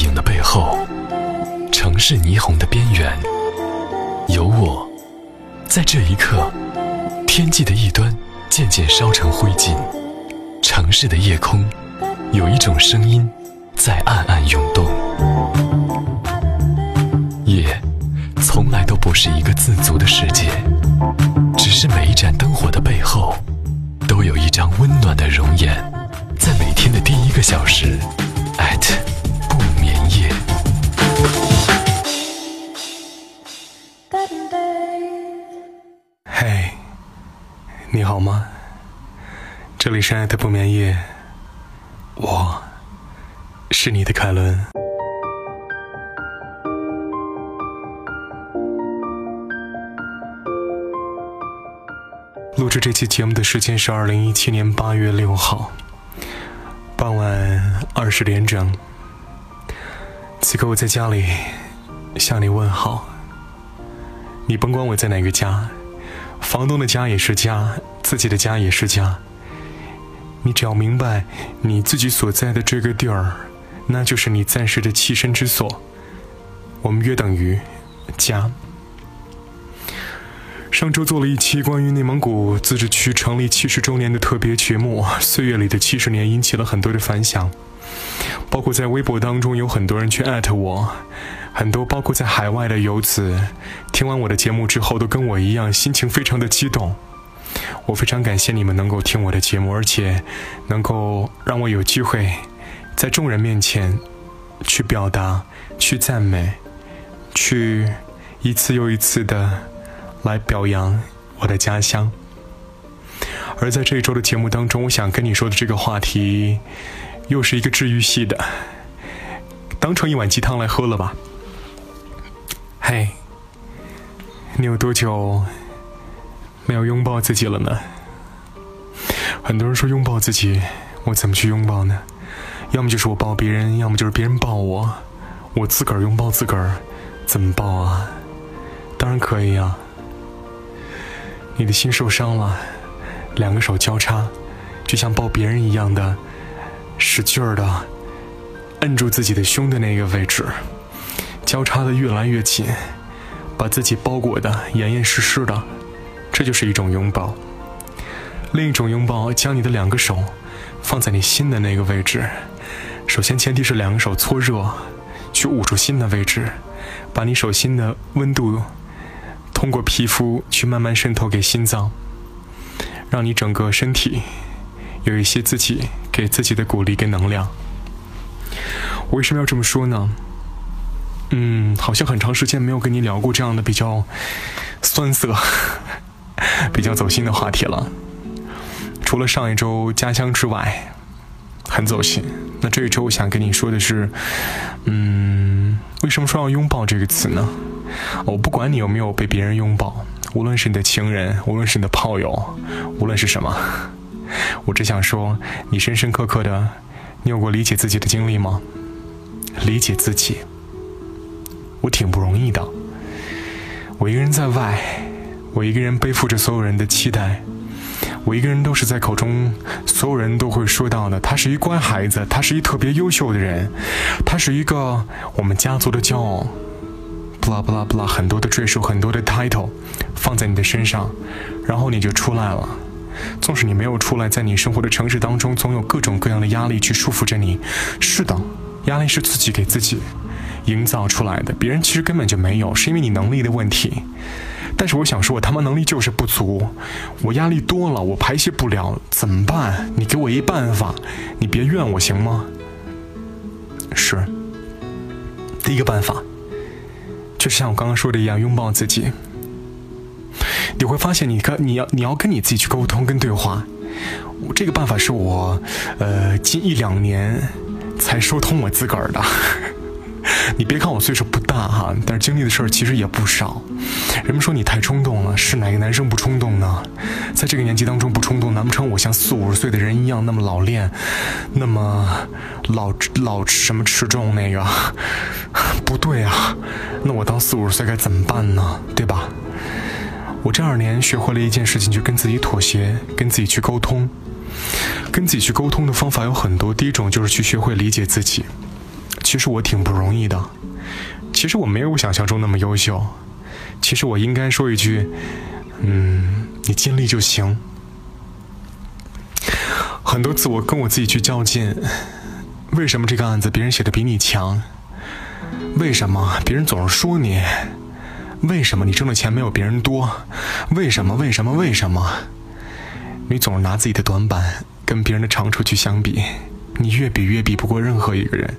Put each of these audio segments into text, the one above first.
影的背后，城市霓虹的边缘，有我，在这一刻，天际的一端渐渐烧成灰烬，城市的夜空，有一种声音在暗暗涌动。夜，从来都不是一个自足的世界，只是每一盏灯火的背后，都有一张温暖的容颜，这里是爱的不眠夜，我是你的凯伦。录制这期节目的时间是二零一七年八月六号。傍晚二十点整，此刻我在家里向你问好。你甭管我在哪个家，房东的家也是家，自己的家也是家。你只要明白你自己所在的这个地儿，那就是你暂时的栖身之所。我们约等于家。上周做了一期关于内蒙古自治区成立七十周年的特别节目，《岁月里的七十年》引起了很多的反响，包括在微博当中有很多人去艾特我，很多包括在海外的游子，听完我的节目之后都跟我一样，心情非常的激动。我非常感谢你们能够听我的节目，而且能够让我有机会在众人面前去表达、去赞美、去一次又一次的。来表扬我的家乡。而在这一周的节目当中，我想跟你说的这个话题，又是一个治愈系的，当成一碗鸡汤来喝了吧。嘿，你有多久没有拥抱自己了呢？很多人说拥抱自己，我怎么去拥抱呢？要么就是我抱别人，要么就是别人抱我，我自个儿拥抱自个儿，怎么抱啊？当然可以啊。你的心受伤了，两个手交叉，就像抱别人一样的，使劲儿的摁住自己的胸的那个位置，交叉的越来越紧，把自己包裹的严严实实的，这就是一种拥抱。另一种拥抱，将你的两个手放在你心的那个位置，首先前提是两个手搓热，去捂住心的位置，把你手心的温度。通过皮肤去慢慢渗透给心脏，让你整个身体有一些自己给自己的鼓励跟能量。我为什么要这么说呢？嗯，好像很长时间没有跟你聊过这样的比较酸涩、比较走心的话题了。除了上一周家乡之外，很走心。那这一周我想跟你说的是，嗯，为什么说要拥抱这个词呢？我不管你有没有被别人拥抱，无论是你的情人，无论是你的炮友，无论是什么，我只想说，你深深刻刻的，你有过理解自己的经历吗？理解自己，我挺不容易的。我一个人在外，我一个人背负着所有人的期待，我一个人都是在口中所有人都会说到的。他是一乖孩子，他是一特别优秀的人，他是一个我们家族的骄傲。不啦不啦不啦，很多的赘述，很多的 title，放在你的身上，然后你就出来了。纵使你没有出来，在你生活的城市当中，总有各种各样的压力去束缚着你。是的，压力是自己给自己营造出来的，别人其实根本就没有，是因为你能力的问题。但是我想说，我他妈能力就是不足，我压力多了，我排泄不了，怎么办？你给我一办法，你别怨我行吗？是，第一个办法。就是像我刚刚说的一样，拥抱自己，你会发现，你跟你要你要跟你自己去沟通跟对话。这个办法是我，呃，近一两年才说通我自个儿的。你别看我岁数不大哈，但是经历的事儿其实也不少。人们说你太冲动了，是哪个男生不冲动呢？在这个年纪当中不冲动，难不成我像四五十岁的人一样那么老练，那么老老什么持重那个？不对啊，那我到四五十岁该怎么办呢？对吧？我这二年学会了一件事情，就跟自己妥协，跟自己去沟通。跟自己去沟通的方法有很多，第一种就是去学会理解自己。其实我挺不容易的，其实我没有想象中那么优秀，其实我应该说一句，嗯，你尽力就行。很多次我跟我自己去较劲，为什么这个案子别人写的比你强？为什么别人总是说你？为什么你挣的钱没有别人多？为什么？为什么？为什么？你总是拿自己的短板跟别人的长处去相比，你越比越比不过任何一个人，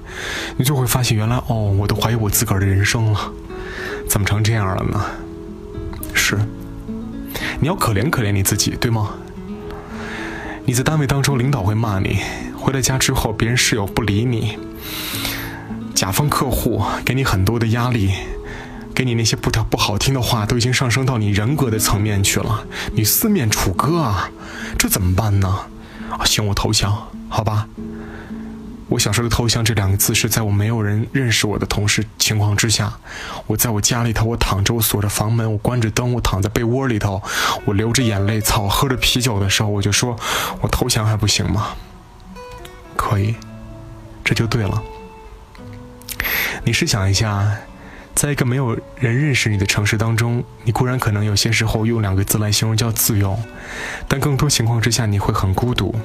你就会发现原来哦，我都怀疑我自个儿的人生了，怎么成这样了呢？是，你要可怜可怜你自己，对吗？你在单位当中，领导会骂你；回了家之后，别人室友不理你；甲方客户给你很多的压力，给你那些不不好听的话，都已经上升到你人格的层面去了。你四面楚歌啊，这怎么办呢？行，我投降，好吧。我想说的“投降”这两个字，是在我没有人认识我的同事情况之下，我在我家里头，我躺着，我锁着房门，我关着灯，我躺在被窝里头，我流着眼泪，操，喝着啤酒的时候，我就说，我投降还不行吗？可以，这就对了。你试想一下，在一个没有人认识你的城市当中，你固然可能有些时候用两个字来形容叫自由，但更多情况之下，你会很孤独。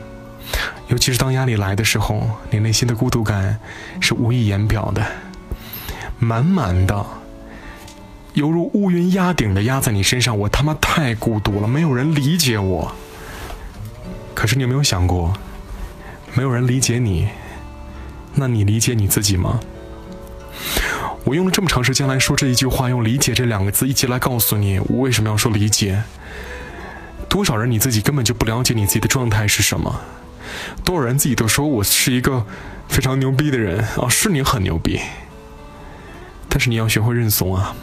尤其是当压力来的时候，你内心的孤独感是无以言表的，满满的，犹如乌云压顶的压在你身上。我他妈太孤独了，没有人理解我。可是你有没有想过，没有人理解你，那你理解你自己吗？我用了这么长时间来说这一句话，用“理解”这两个字一起来告诉你，我为什么要说理解。多少人你自己根本就不了解你自己的状态是什么？多少人自己都说我是一个非常牛逼的人啊，是你很牛逼，但是你要学会认怂啊，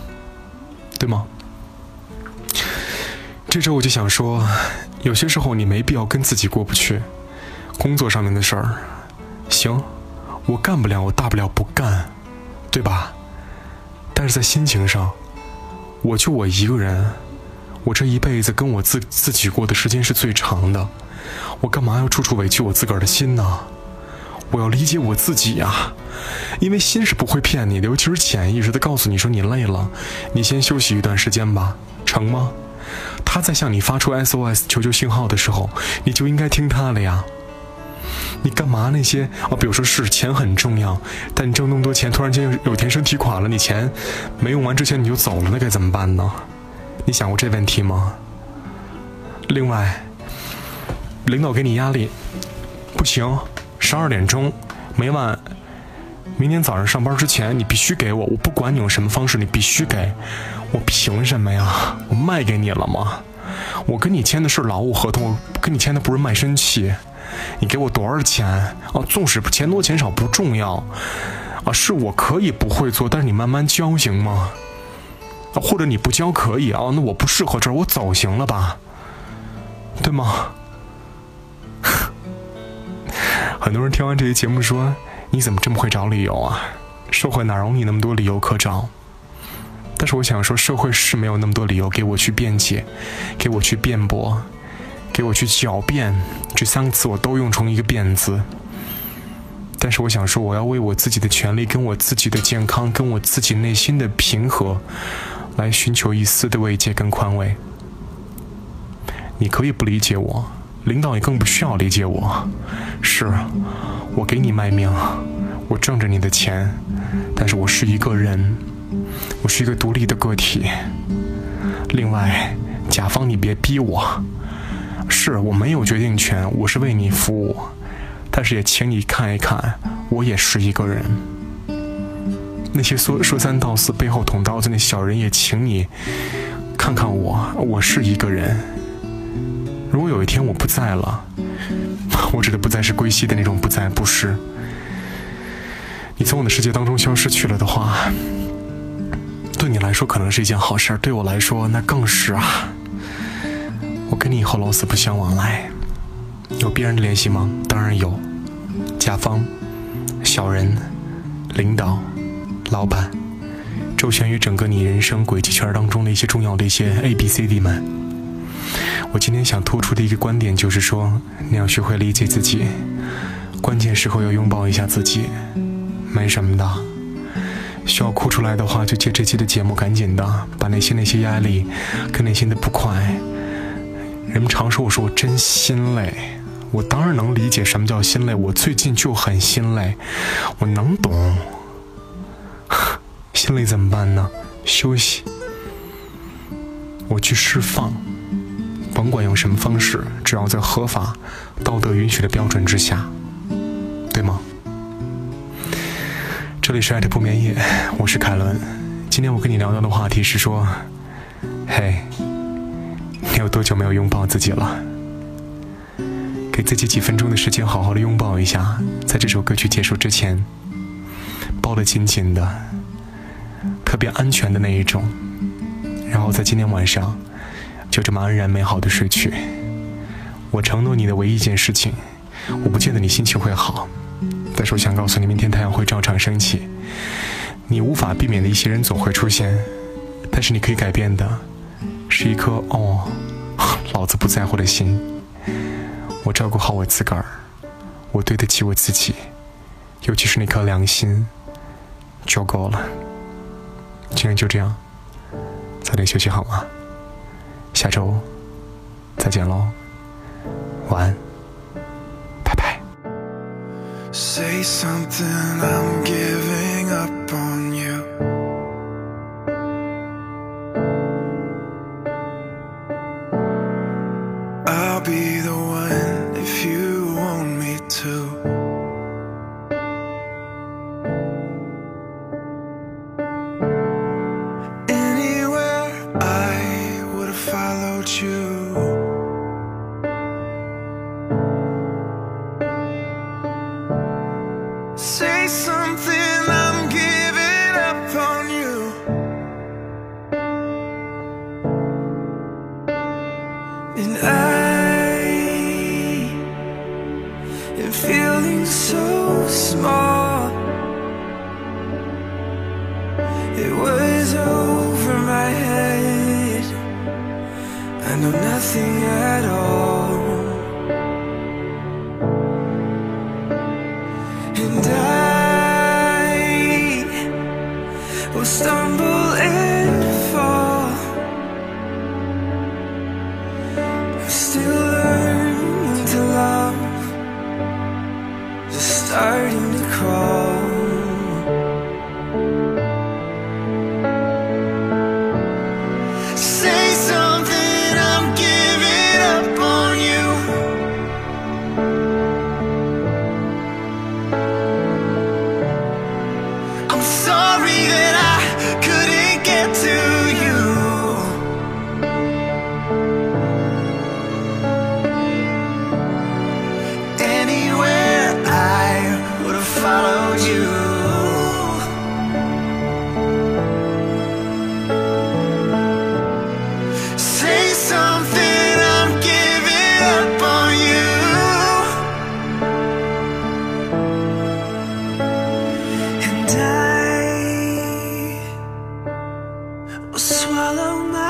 对吗？这周我就想说，有些时候你没必要跟自己过不去。工作上面的事儿，行，我干不了，我大不了不干，对吧？但是在心情上，我就我一个人，我这一辈子跟我自自己过的时间是最长的。我干嘛要处处委屈我自个儿的心呢？我要理解我自己呀，因为心是不会骗你的，尤其是潜意识的告诉你说你累了，你先休息一段时间吧，成吗？他在向你发出 SOS 求救信号的时候，你就应该听他的呀。你干嘛那些啊？比如说是钱很重要，但你挣那么多钱，突然间有天身体垮了，你钱没用完之前你就走了，那该怎么办呢？你想过这问题吗？另外。领导给你压力，不行，十二点钟，每晚，明天早上上班之前你必须给我，我不管你用什么方式，你必须给我，凭什么呀？我卖给你了吗？我跟你签的是劳务合同，跟你签的不是卖身契，你给我多少钱啊？纵使钱多钱少不重要，啊，是我可以不会做，但是你慢慢教行吗？啊，或者你不教可以啊？那我不适合这儿，我走行了吧？对吗？很多人听完这期节目说：“你怎么这么会找理由啊？社会哪容你那么多理由可找？”但是我想说，社会是没有那么多理由给我去辩解，给我去辩驳，给我去狡辩。这三个词我都用成一个“辩”字。但是我想说，我要为我自己的权利、跟我自己的健康、跟我自己内心的平和，来寻求一丝的慰藉跟宽慰。你可以不理解我。领导也更不需要理解我，是，我给你卖命，我挣着你的钱，但是我是一个人，我是一个独立的个体。另外，甲方你别逼我，是我没有决定权，我是为你服务，但是也请你看一看，我也是一个人。那些说说三道四、背后捅刀子那小人，也请你看看我，我是一个人。如果有一天我不在了，我指的不再是归西的那种不在，不是。你从我的世界当中消失去了的话，对你来说可能是一件好事儿，对我来说那更是啊。我跟你以后老死不相往来，有别人的联系吗？当然有，甲方、小人、领导、老板，周旋于整个你人生轨迹圈当中的一些重要的一些 A、B、C、D 们。我今天想突出的一个观点就是说，你要学会理解自己，关键时候要拥抱一下自己，没什么的。需要哭出来的话，就借这期的节目，赶紧的把内心那些压力跟内心的不快。人们常说我说我真心累，我当然能理解什么叫心累。我最近就很心累，我能懂。心累怎么办呢？休息，我去释放，甭管用什么方式，只要在合法、道德允许的标准之下，对吗？这里是爱的不眠夜，我是凯伦。今天我跟你聊到的话题是说，嘿，有多久没有拥抱自己了？给自己几分钟的时间，好好的拥抱一下，在这首歌曲结束之前，抱得紧紧的，特别安全的那一种。然后在今天晚上，就这么安然美好的睡去。我承诺你的唯一一件事情，我不见得你心情会好。但是我想告诉你，明天太阳会照常升起。你无法避免的一些人总会出现，但是你可以改变的，是一颗哦，老子不在乎的心。我照顾好我自个儿，我对得起我自己，尤其是那颗良心，就够了。今天就这样，早点休息好吗？下周再见喽，晚安。Say something, I'm giving up on And I am feeling so small. It was over my head. I know nothing at all. And I will stumble still swallow my